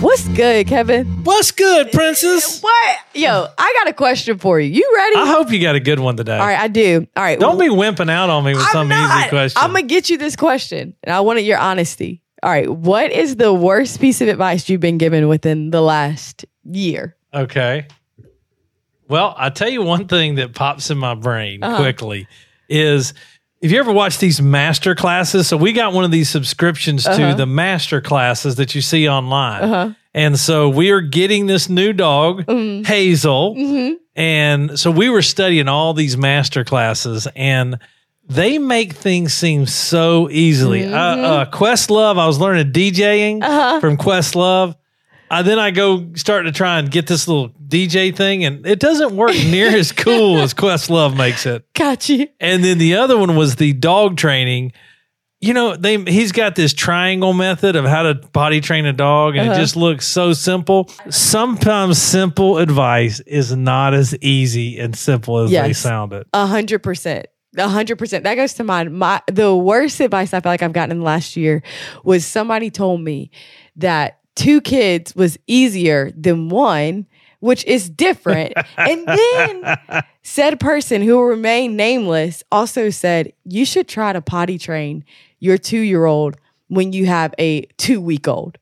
What's good, Kevin? What's good, princess? What? Yo, I got a question for you. You ready? I hope you got a good one today. All right, I do. All right. Don't be wimping out on me with I'm some not. easy question. I'm gonna get you this question, and I wanted your honesty. All right, what is the worst piece of advice you've been given within the last year? okay. Well, I tell you one thing that pops in my brain Uh-huh. quickly is if you ever watch these master classes, so we got one of these subscriptions Uh-huh. to the master classes that you see online. Uh-huh. And so we are getting this new dog, Mhm. Hazel. Mm-hmm. And so we were studying all these master classes and they make things seem so easily. Uh, uh, Questlove, I was learning DJing Uh-huh. from Questlove. Uh, then I go start to try and get this little DJ thing, and it doesn't work near as cool as Questlove makes it. Got you. And then the other one was the dog training. You know, they he's got this triangle method of how to potty train a dog, and Uh-huh. it just looks so simple. Sometimes simple advice is not as easy and simple as they Yes. sound it. A hundred percent. A hundred percent. That goes to mine. My the worst advice I feel like I've gotten in the last year was somebody told me that two kids was easier than one, which is different. and then said person who will remain nameless also said you should try to potty train your two year old when you have a two week old.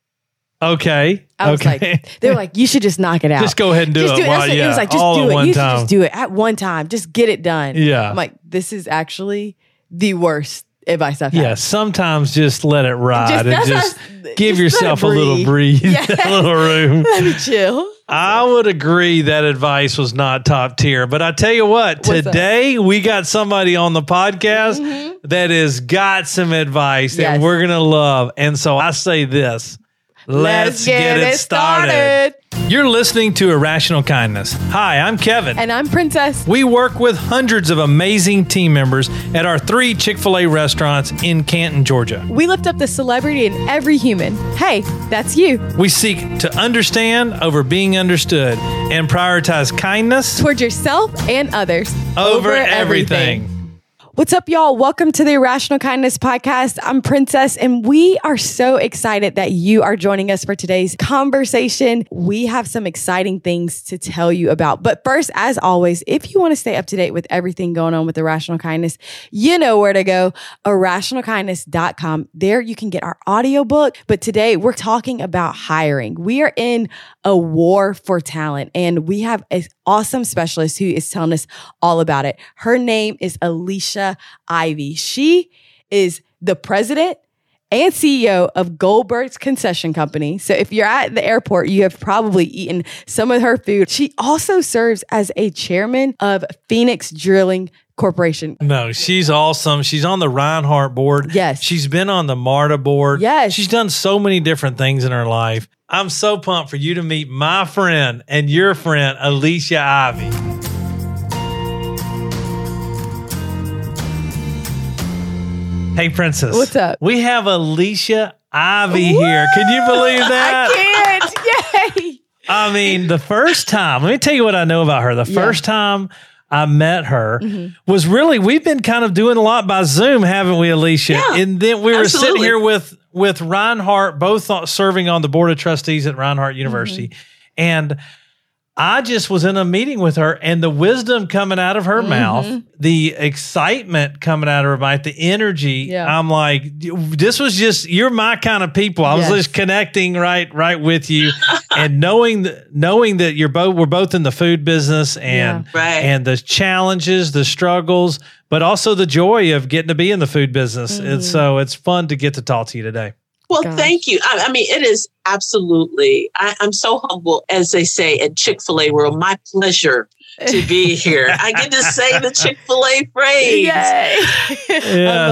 Okay, I was okay. like, they were like, you should just knock it out. just go ahead and do Just it. do it. yeah, it was like, just do it. You should just do it at one time. Just get it done. Yeah. I'm like, this is actually the worst advice I've had. yeah, sometimes just let it ride Just- and that's just not- give just let yourself a little breathe. breathe, a little room. Let me chill. I would agree that advice was not top tier, but I tell you what, What's that? today we got somebody on the podcast that has got some advice Mm-hmm. Yes. that we're gonna love, and so I say this: Let's, get, it started. You're listening to Irrational Kindness. Hi, I'm Kevin. And I'm Princess. We work with hundreds of amazing team members at our three Chick fil A restaurants in Canton, Georgia. We lift up the celebrity in every human. Hey, that's you. We seek to understand over being understood and prioritize kindness Toward yourself and others. over, everything. What's up, y'all? Welcome to the Irrational Kindness Podcast. I'm Princess, and we are so excited that you are joining us for today's conversation. We have some exciting things to tell you about. But first, as always, if you want to stay up to date with everything going on with Irrational Kindness, you know where to go irrationalkindness.com. There you can get our audiobook. But today we're talking about hiring. We are in a war for talent, and we have an awesome specialist who is telling us all about it. Her name is Alicia Ivey. She is the president and CEO of Goldberg's Concession Company. So if you're at the airport, you have probably eaten some of her food. She also serves as a chairman of Phoenix Drilling Corporation. No, she's awesome. She's on the Reinhardt board. Yes. She's been on the MARTA board. Yes. She's done so many different things in her life. I'm so pumped for you to meet my friend and your friend, Alicia Ivey. Hey, Princess. What's up? We have Alicia Ivey here. Can you believe that? I can't. Yay. I mean, the first time, let me tell you what I know about her. The Yeah. first time I met her Mm-hmm. was really, we've been kind of doing a lot by Zoom, haven't we, Alicia? Yeah, and then we were sitting here with, with Reinhardt, both serving on the board of trustees at Reinhardt University. Mm-hmm. And I just was in a meeting with her, and the wisdom coming out of her Mm-hmm. mouth, the excitement coming out of her mouth, the energy. Yeah. I'm like, this was just you're my kind of people. I was just connecting right, right with you, and knowing that knowing that you're both we're both in the food business and Yeah. Right. and the challenges, the struggles, but also the joy of getting to be in the food business. And so it's fun to get to talk to you today. Well, Gosh. thank you. I, I mean, it is absolutely, I, I'm so humble, as they say at Chick fil A world, my pleasure to be here. I get to say the Chick fil A phrase. Yay. Yes,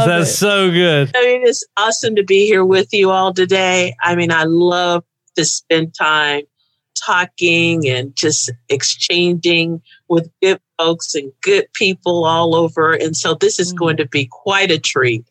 that's it. so good. I mean, it's awesome to be here with you all today. I mean, I love to spend time talking and just exchanging with good folks and good people all over. And so this is Mhm. going to be quite a treat.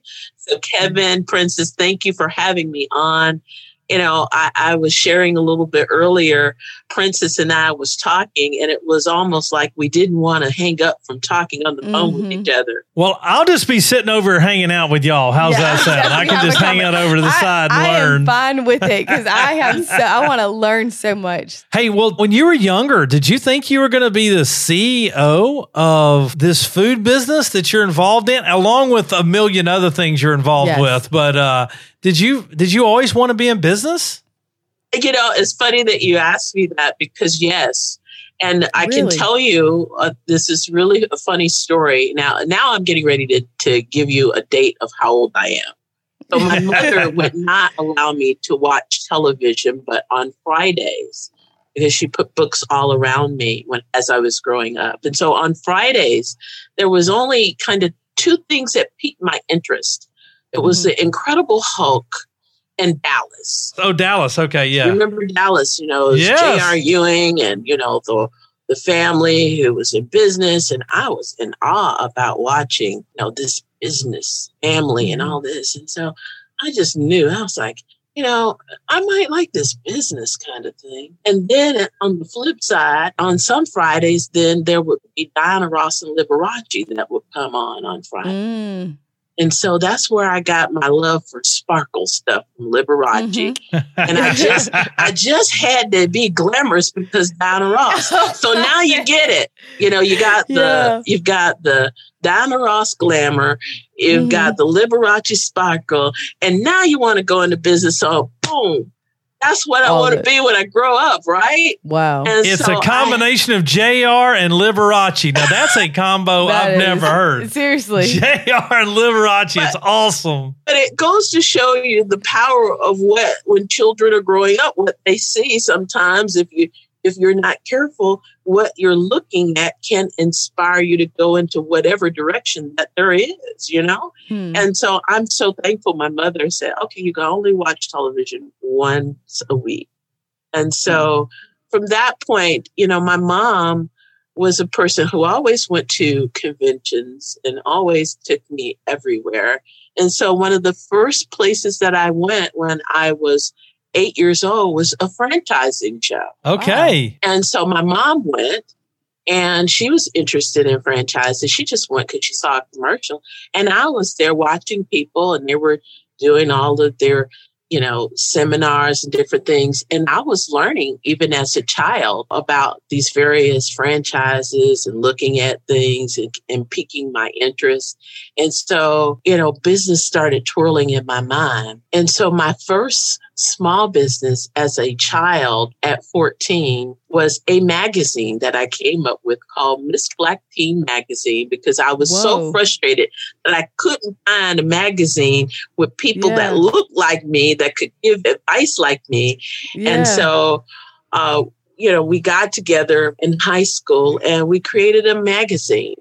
So, Kevin, Princess, thank you for having me on. You know, I, I, was sharing a little bit earlier. Princess and I was talking, and it was almost like we didn't want to hang up from talking on the phone mm-hmm. with each other. Well, I'll just be sitting over hanging out with y'all. How's yeah, that sound? I can just hang out over to the I, side and I learn. I'm fine with it because I have so I want to learn so much. Hey, well, when you were younger, did you think you were going to be the CEO of this food business that you're involved in, along with a million other things you're involved yes. with? But uh, did you did you always want to be in business? You know, it's funny that you asked me that because yes, and I really? can tell you uh, this is really a funny story. Now, now I'm getting ready to to give you a date of how old I am. So my mother would not allow me to watch television, but on Fridays because she put books all around me when as I was growing up. And so on Fridays, there was only kind of two things that piqued my interest. It was mm-hmm. the Incredible Hulk and Dallas. Oh, Dallas. Okay, yeah. remember Dallas? You know, yes. J.R. Ewing and you know the the family who was in business, and I was in awe about watching you know this business family and all this, and so I just knew I was like. You know, I might like this business kind of thing. And then on the flip side, on some Fridays, then there would be Diana Ross and Liberace that would come on on Friday. Mm. And so that's where I got my love for sparkle stuff from Liberace. Mm-hmm. and I just I just had to be glamorous because Diana Ross. So now you get it. You know, you got the yeah. you've got the Diana Ross glamour, you've mm-hmm. got the Liberace sparkle, and now you want to go into business. So boom, that's what I want to be when I grow up, right? Wow. And it's so a combination I, of JR and Liberace. Now that's a combo I've is, never heard. Seriously. JR and Liberace. But, it's awesome. But it goes to show you the power of what when children are growing up, what they see sometimes if you if you're not careful, what you're looking at can inspire you to go into whatever direction that there is, you know? Hmm. And so I'm so thankful my mother said, okay, you can only watch television once a week. And so hmm. from that point, you know, my mom was a person who always went to conventions and always took me everywhere. And so one of the first places that I went when I was eight years old was a franchising show. Okay. And so my mom went and she was interested in franchising. She just went because she saw a commercial. And I was there watching people and they were doing all of their you know, seminars and different things. And I was learning even as a child about these various franchises and looking at things and, and piquing my interest. And so, you know, business started twirling in my mind. And so my first small business as a child at 14 was a magazine that I came up with called Miss Black Teen Magazine because I was Whoa. so frustrated that I couldn't find a magazine with people yeah. that looked like me that could give advice like me. Yeah. And so, uh, you know, we got together in high school and we created a magazine.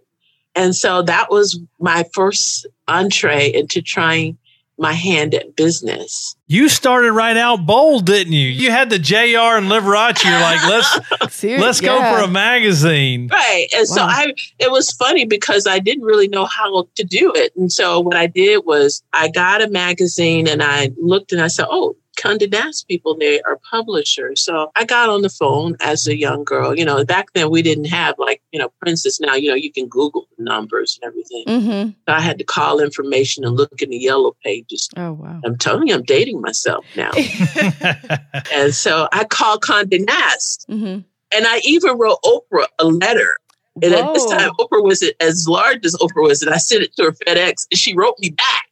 And so that was my first entree into trying my hand at business. You started right out bold, didn't you? You had the JR and Liberace. You're like, let's let's go yeah. for a magazine. Right. And wow. so I it was funny because I didn't really know how to do it. And so what I did was I got a magazine and I looked and I said, Oh, Condé Nast people, they are publishers. So I got on the phone as a young girl. You know, back then we didn't have like, you know, Princess now, you know, you can Google the numbers and everything. Mm-hmm. So I had to call information and look in the yellow pages. Oh, wow. I'm telling you, I'm dating myself now. and so I called Condé Nast. Mm-hmm. And I even wrote Oprah a letter. And Whoa. at this time, Oprah was as large as Oprah was, and I sent it to her FedEx, and she wrote me back.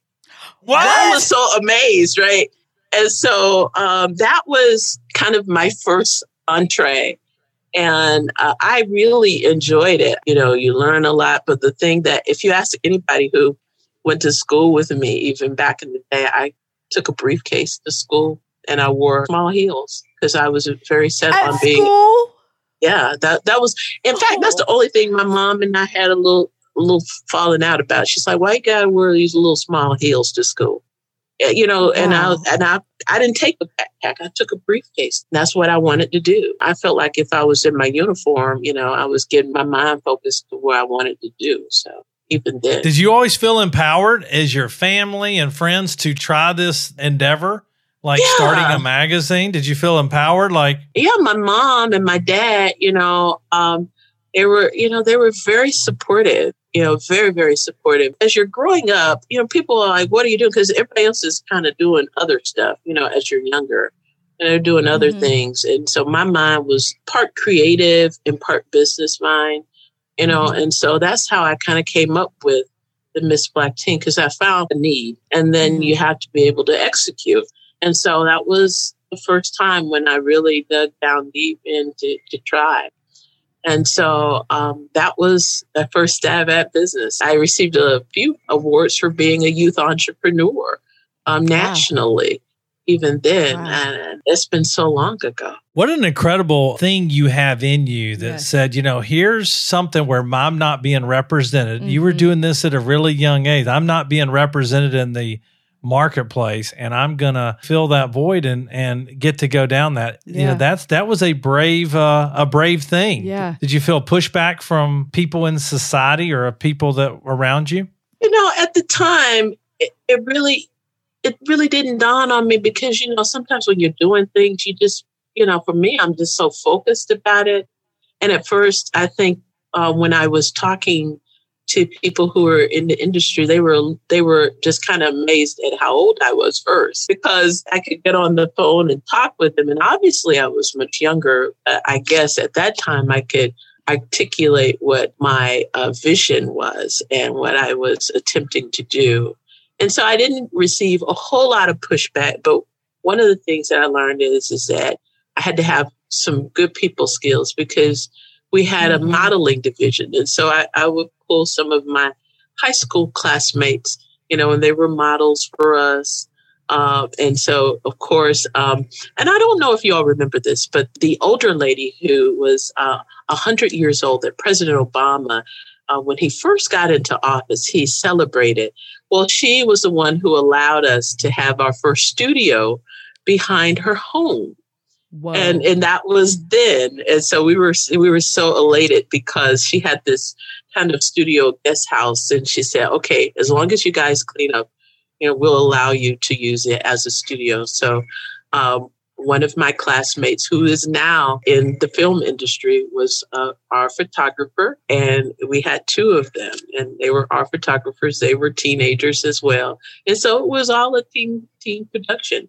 What? I was so amazed, right? And so um, that was kind of my first entree. And uh, I really enjoyed it. You know, you learn a lot. But the thing that, if you ask anybody who went to school with me, even back in the day, I took a briefcase to school and I wore small heels because I was very set At on being. School? Yeah, that that was. In fact, that's the only thing my mom and I had a little a little falling out about. She's like, "Why you gotta wear these little small heels to school?" You know, and wow. I and I I didn't take a backpack. I took a briefcase. That's what I wanted to do. I felt like if I was in my uniform, you know, I was getting my mind focused to where I wanted to do. So even then, did you always feel empowered as your family and friends to try this endeavor? like yeah. starting a magazine? Did you feel empowered? Like, yeah, my mom and my dad, you know, um, they were, you know, they were very supportive, you know, very, very supportive. As you're growing up, you know, people are like, what are you doing? Because everybody else is kind of doing other stuff, you know, as you're younger and they're doing mm-hmm. other things. And so my mind was part creative and part business mind, you know, mm-hmm. and so that's how I kind of came up with the Miss Black Teen because I found a need and then mm-hmm. you have to be able to execute. And so that was the first time when I really dug down deep into to try. And so um, that was the first stab at business. I received a few awards for being a youth entrepreneur um, nationally. Wow. Even then, wow. and it's been so long ago. What an incredible thing you have in you that yes. said, you know, here's something where I'm not being represented. Mm-hmm. You were mm-hmm. doing this at a really young age. I'm not being represented in the marketplace and I'm going to fill that void and and get to go down that. Yeah. You know, that's that was a brave uh, a brave thing. Yeah. Did you feel pushback from people in society or people that around you? You know, at the time it, it really it really didn't dawn on me because you know, sometimes when you're doing things you just, you know, for me I'm just so focused about it. And at first I think uh, when I was talking to people who were in the industry, they were they were just kind of amazed at how old I was first because I could get on the phone and talk with them. And obviously, I was much younger. I guess at that time, I could articulate what my uh, vision was and what I was attempting to do. And so I didn't receive a whole lot of pushback. But one of the things that I learned is is that I had to have some good people skills because we had a mm-hmm. modeling division. And so I, I would pull some of my high school classmates, you know, and they were models for us. Uh, and so, of course, um, and I don't know if you all remember this, but the older lady who was uh, 100 years old that President Obama, uh, when he first got into office, he celebrated. Well, she was the one who allowed us to have our first studio behind her home. Whoa. And and that was then. And so we were we were so elated because she had this kind of studio guest house and she said, Okay, as long as you guys clean up, you know, we'll allow you to use it as a studio. So um, one of my classmates who is now in the film industry was uh, our photographer and we had two of them and they were our photographers they were teenagers as well and so it was all a team team production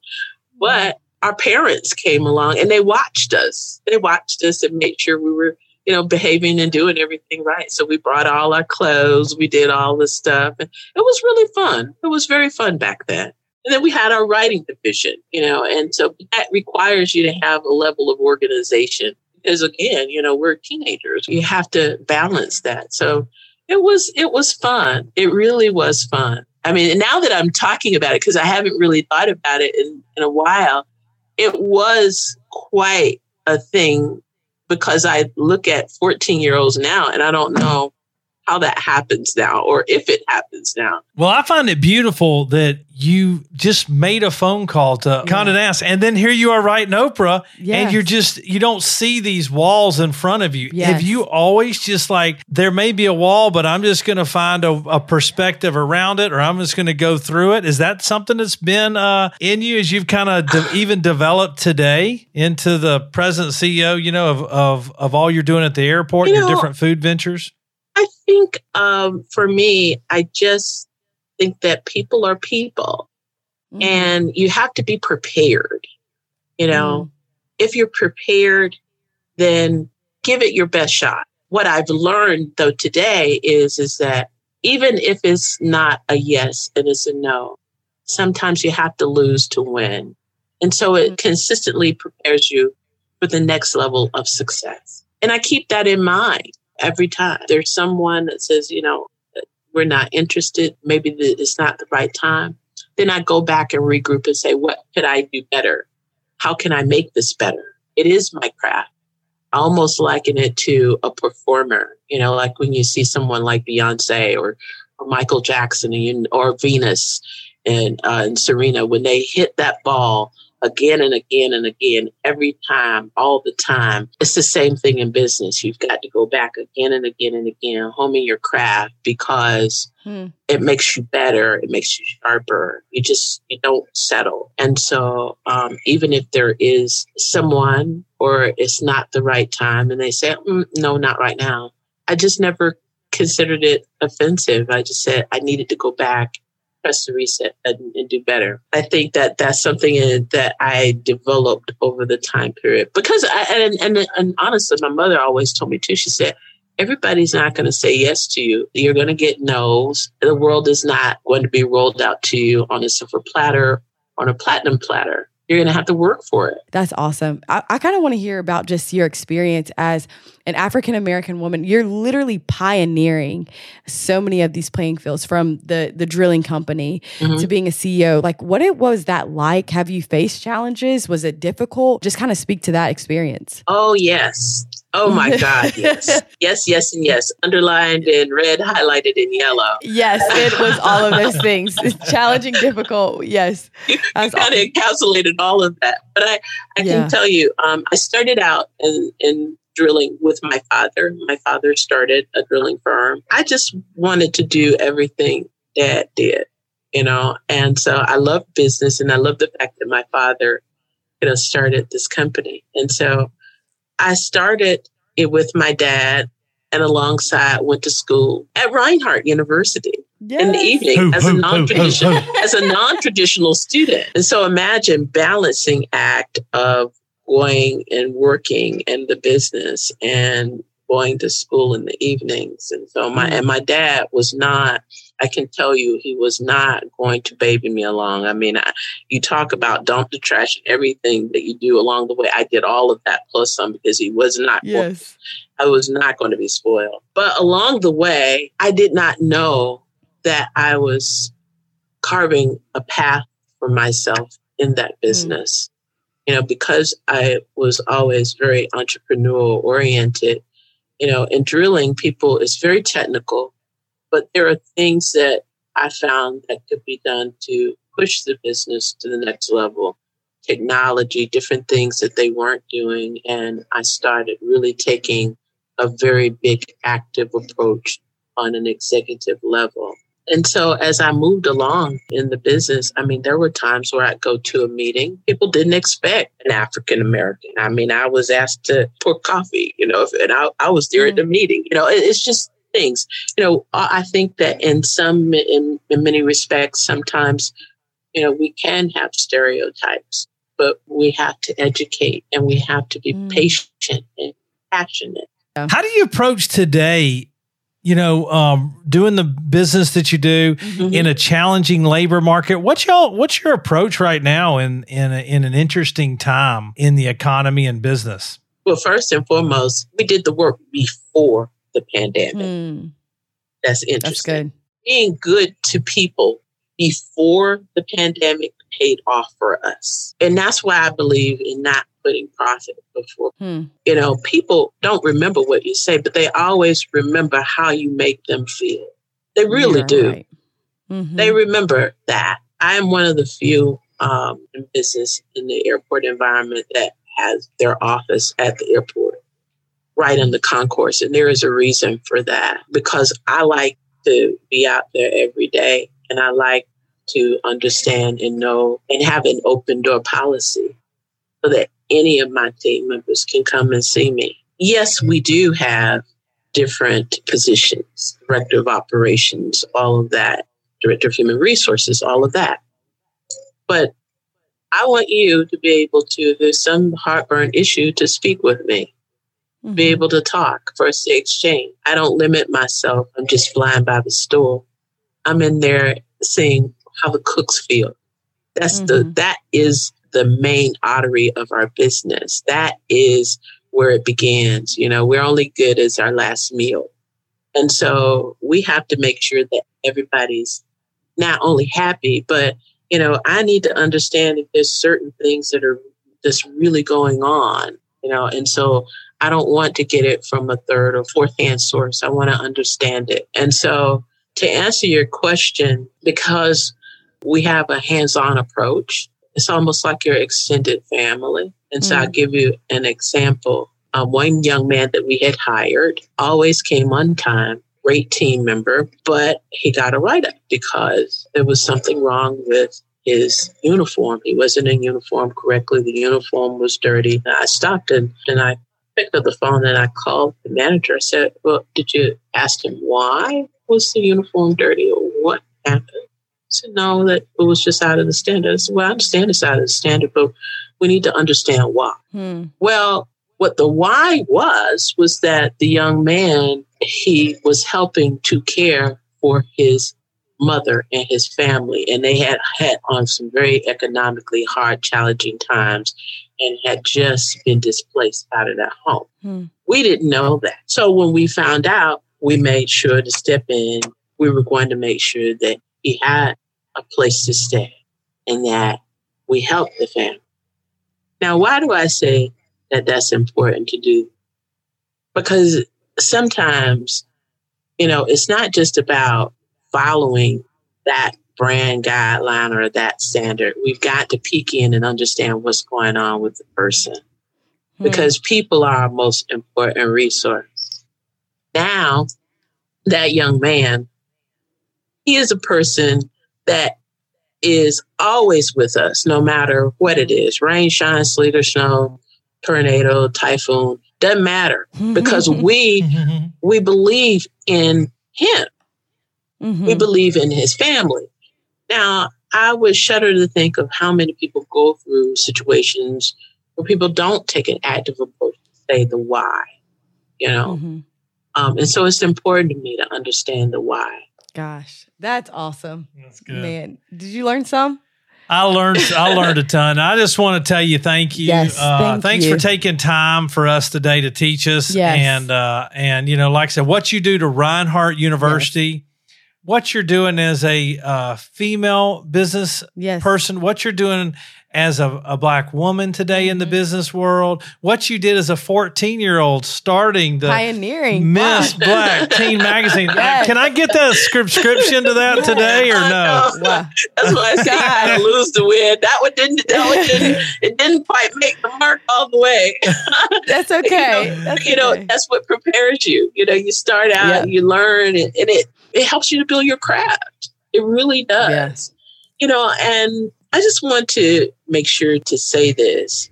but our parents came mm-hmm. along and they watched us. They watched us and made sure we were, you know, behaving and doing everything right. So we brought all our clothes, we did all this stuff, and it was really fun. It was very fun back then. And then we had our writing division, you know, and so that requires you to have a level of organization because again, you know, we're teenagers. You have to balance that. So it was it was fun. It really was fun. I mean, now that I'm talking about it, because I haven't really thought about it in, in a while, it was quite a thing because I look at 14 year olds now and I don't know how that happens now or if it happens now. Well, I find it beautiful that you just made a phone call to yeah. Condé Nast, and then here you are writing Oprah, yes. and you're just you don't see these walls in front of you. Yes. Have you always just like there may be a wall, but I'm just going to find a, a, perspective around it, or I'm just going to go through it? Is that something that's been uh, in you as you've kind of de- even developed today into the present CEO? You know of of of all you're doing at the airport, you your know, different food ventures. I think um, for me, I just think that people are people mm. and you have to be prepared. You know, mm. if you're prepared, then give it your best shot. What I've learned though today is is that even if it's not a yes and it's a no, sometimes you have to lose to win. And so it mm. consistently prepares you for the next level of success. And I keep that in mind every time. There's someone that says, you know, we're not interested, maybe it's not the right time. Then I go back and regroup and say, what could I do better? How can I make this better? It is my craft. I almost liken it to a performer, you know, like when you see someone like Beyonce or, or Michael Jackson or Venus and, uh, and Serena, when they hit that ball again and again and again, every time, all the time. It's the same thing in business. You've got to go back again and again and again, homing your craft because hmm. it makes you better, it makes you sharper. You just you don't settle. And so, um, even if there is someone or it's not the right time, and they say, mm, "No, not right now," I just never considered it offensive. I just said I needed to go back press the reset and, and, do better. I think that that's something uh, that I developed over the time period because I, and, and, and honestly, my mother always told me too. She said, everybody's not going to say yes to you. You're going to get no's. The world is not going to be rolled out to you on a silver platter, on a platinum platter you're going to have to work for it. That's awesome. I, I kind of want to hear about just your experience as an African American woman. You're literally pioneering so many of these playing fields from the the drilling company mm-hmm. to being a CEO. Like, what it was that like? Have you faced challenges? Was it difficult? Just kind of speak to that experience. Oh yes, Oh my God, yes. yes, yes, and yes. Underlined in red, highlighted in yellow. Yes, it was all of those things. Challenging, difficult. Yes. You, you kind of encapsulated all of that. But I, I yeah. can tell you, um, I started out in, in drilling with my father. My father started a drilling firm. I just wanted to do everything dad did, you know, and so I love business and I love the fact that my father, you know, started this company. And so I started it with my dad and alongside went to school at Reinhardt University yes. in the evening as a non-traditional as a non-traditional student. And so imagine balancing act of going and working in the business and going to school in the evenings. And so my mm. and my dad was not I can tell you he was not going to baby me along. I mean, I, you talk about dump the trash and everything that you do along the way. I did all of that plus some because he was not. Yes. I was not going to be spoiled. But along the way, I did not know that I was carving a path for myself in that hmm. business. Mm. You know, because I was always very entrepreneurial oriented, you know, in drilling, people is very technical but there are things that I found that could be done to push the business to the next level. Technology, different things that they weren't doing. And I started really taking a very big active approach on an executive level. And so as I moved along in the business, I mean, there were times where I'd go to a meeting. People didn't expect an African American. I mean, I was asked to pour coffee, you know, and I, I was there at mm-hmm. the meeting. You know, it, it's just things. You know, I think that in some, in, in many respects, sometimes, you know, we can have stereotypes, but we have to educate and we have to be mm. patient and passionate. How do you approach today? You know, um, doing the business that you do mm-hmm. in a challenging labor market. What's y'all? What's your approach right now in in a, in an interesting time in the economy and business? Well, first and foremost, we did the work before the pandemic. Mm. That's interesting. That's good. Being good to people before the pandemic paid off for us. And that's why I believe in not putting profit before. Hmm. You know, people don't remember what you say, but they always remember how you make them feel. They really You're do. Right. Mm-hmm. They remember that. I am one of the few um, in business in the airport environment that has their office at the airport right in the concourse. And there is a reason for that because I like to be out there every day and I like to understand and know and have an open door policy so that any of my team members can come and see me. Yes, we do have different positions, director of operations, all of that, director of human resources, all of that. But I want you to be able to, if there's some heartburn issue, to speak with me mm-hmm. be able to talk, for us to exchange. I don't limit myself. I'm just flying by the store. I'm in there seeing how the cooks feel. That's mm-hmm. the that is the main artery of our business. That is where it begins. You know, we're only good as our last meal. And so we have to make sure that everybody's not only happy, but you know, I need to understand if there's certain things that are just really going on, you know, and so I don't want to get it from a third or fourth hand source. I want to understand it. And so, to answer your question, because we have a hands on approach, it's almost like your extended family. And so mm. I'll give you an example. Um, one young man that we had hired always came on time, great team member, but he got a write up because there was something wrong with his uniform. He wasn't in uniform correctly. The uniform was dirty. I stopped and, and I picked up the phone and I called the manager. I said, Well, did you ask him why was the uniform dirty or what happened? I said, No, that it was just out of the standard. I said, Well, I understand it's out of the standard, but we need to understand why. Hmm. Well, what the why was was that the young man he was helping to care for his mother and his family and they had had on some very economically hard challenging times and had just been displaced out of their home hmm. we didn't know that so when we found out we made sure to step in we were going to make sure that he had a place to stay and that we helped the family now, why do I say that that's important to do? Because sometimes, you know, it's not just about following that brand guideline or that standard. We've got to peek in and understand what's going on with the person hmm. because people are our most important resource. Now, that young man, he is a person that is always with us, no matter what it is rain, shine, sleet, or snow, tornado, typhoon, doesn't matter because we we believe in him. Mm-hmm. We believe in his family. Now, I would shudder to think of how many people go through situations where people don't take an active approach to say the why, you know. Mm-hmm. Um, and so it's important to me to understand the why. Gosh, that's awesome. That's good. Man, did you learn some? I learned I learned a ton. I just want to tell you thank you. Yes, uh, thank thanks you. for taking time for us today to teach us. Yes. And uh, and you know, like I said, what you do to Reinhardt University, yes. What you're doing as a uh, female business yes. person, what you're doing as a, a black woman today in the mm-hmm. business world, what you did as a 14 year old starting the pioneering Miss wow. Black Teen Magazine. yes. Can I get that subscription to that today or no? Wow. That's why I said I lose the win. That one didn't, that one didn't, it didn't quite make the mark all the way. that's okay. you know, that's, you know that's what prepares you. You know, you start out, yeah. you learn, and, and it, it helps you to build your craft. It really does. Yeah. You know, and I just want to make sure to say this.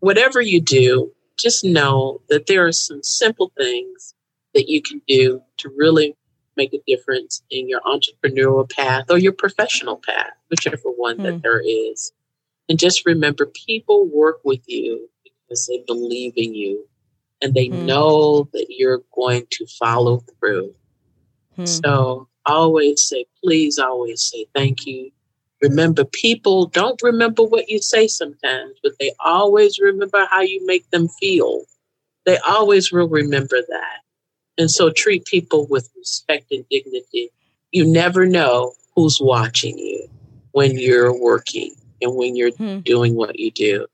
Whatever you do, just know that there are some simple things that you can do to really make a difference in your entrepreneurial path or your professional path, whichever one that hmm. there is. And just remember, people work with you because they believe in you and they hmm. know that you're going to follow through. Hmm. So always say, please always say thank you. Remember, people don't remember what you say sometimes, but they always remember how you make them feel. They always will remember that. And so treat people with respect and dignity. You never know who's watching you when you're working and when you're hmm. doing what you do.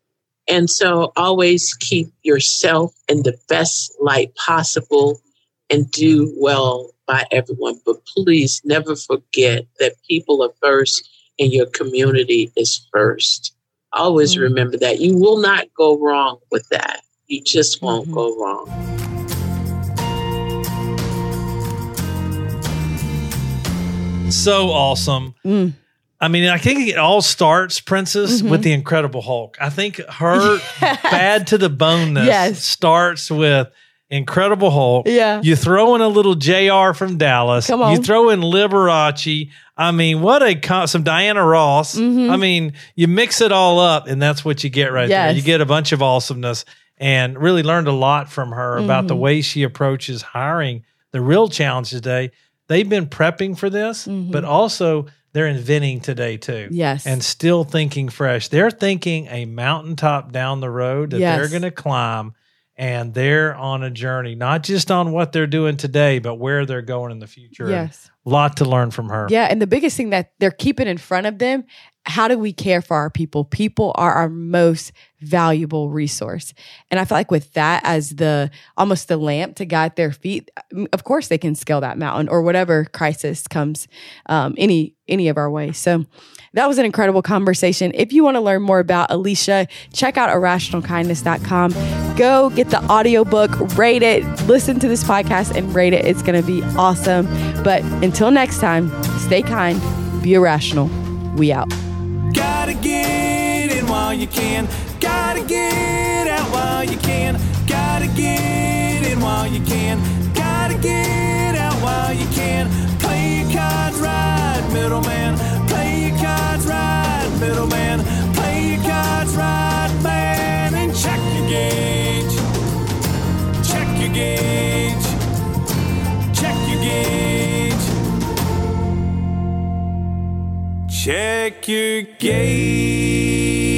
And so always keep yourself in the best light possible and do well by everyone. But please never forget that people are first and your community is first. Always mm-hmm. remember that. You will not go wrong with that. You just won't mm-hmm. go wrong. So awesome. Mm. I mean, I think it all starts, Princess, mm-hmm. with the Incredible Hulk. I think her yes. bad to the boneness yes. starts with Incredible Hulk. Yeah. You throw in a little JR from Dallas. Come on. You throw in Liberace. I mean, what a some Diana Ross. Mm-hmm. I mean, you mix it all up, and that's what you get right yes. there. You get a bunch of awesomeness, and really learned a lot from her mm-hmm. about the mm-hmm. way she approaches hiring. The real challenge today, they've been prepping for this, mm-hmm. but also they're inventing today too. Yes, and still thinking fresh. They're thinking a mountaintop down the road that yes. they're going to climb and they're on a journey, not just on what they're doing today, but where they're going in the future. Yes. A lot to learn from her. Yeah. And the biggest thing that they're keeping in front of them how do we care for our people? People are our most valuable resource. And I feel like with that as the almost the lamp to guide their feet, of course they can scale that mountain or whatever crisis comes um, any any of our way. So that was an incredible conversation. If you want to learn more about Alicia, check out irrationalkindness.com. Go get the audiobook, rate it, listen to this podcast and rate it. It's going to be awesome. But until next time, stay kind, be irrational. We out. Gotta get in while you can. Gotta get out while you can. Gotta get in while you can. Gotta get out while you can. Play your cards right, middleman. Play your cards right, middleman. Play your cards right, man. And check your gauge. Check your gauge. Check your gauge. Check your gauge.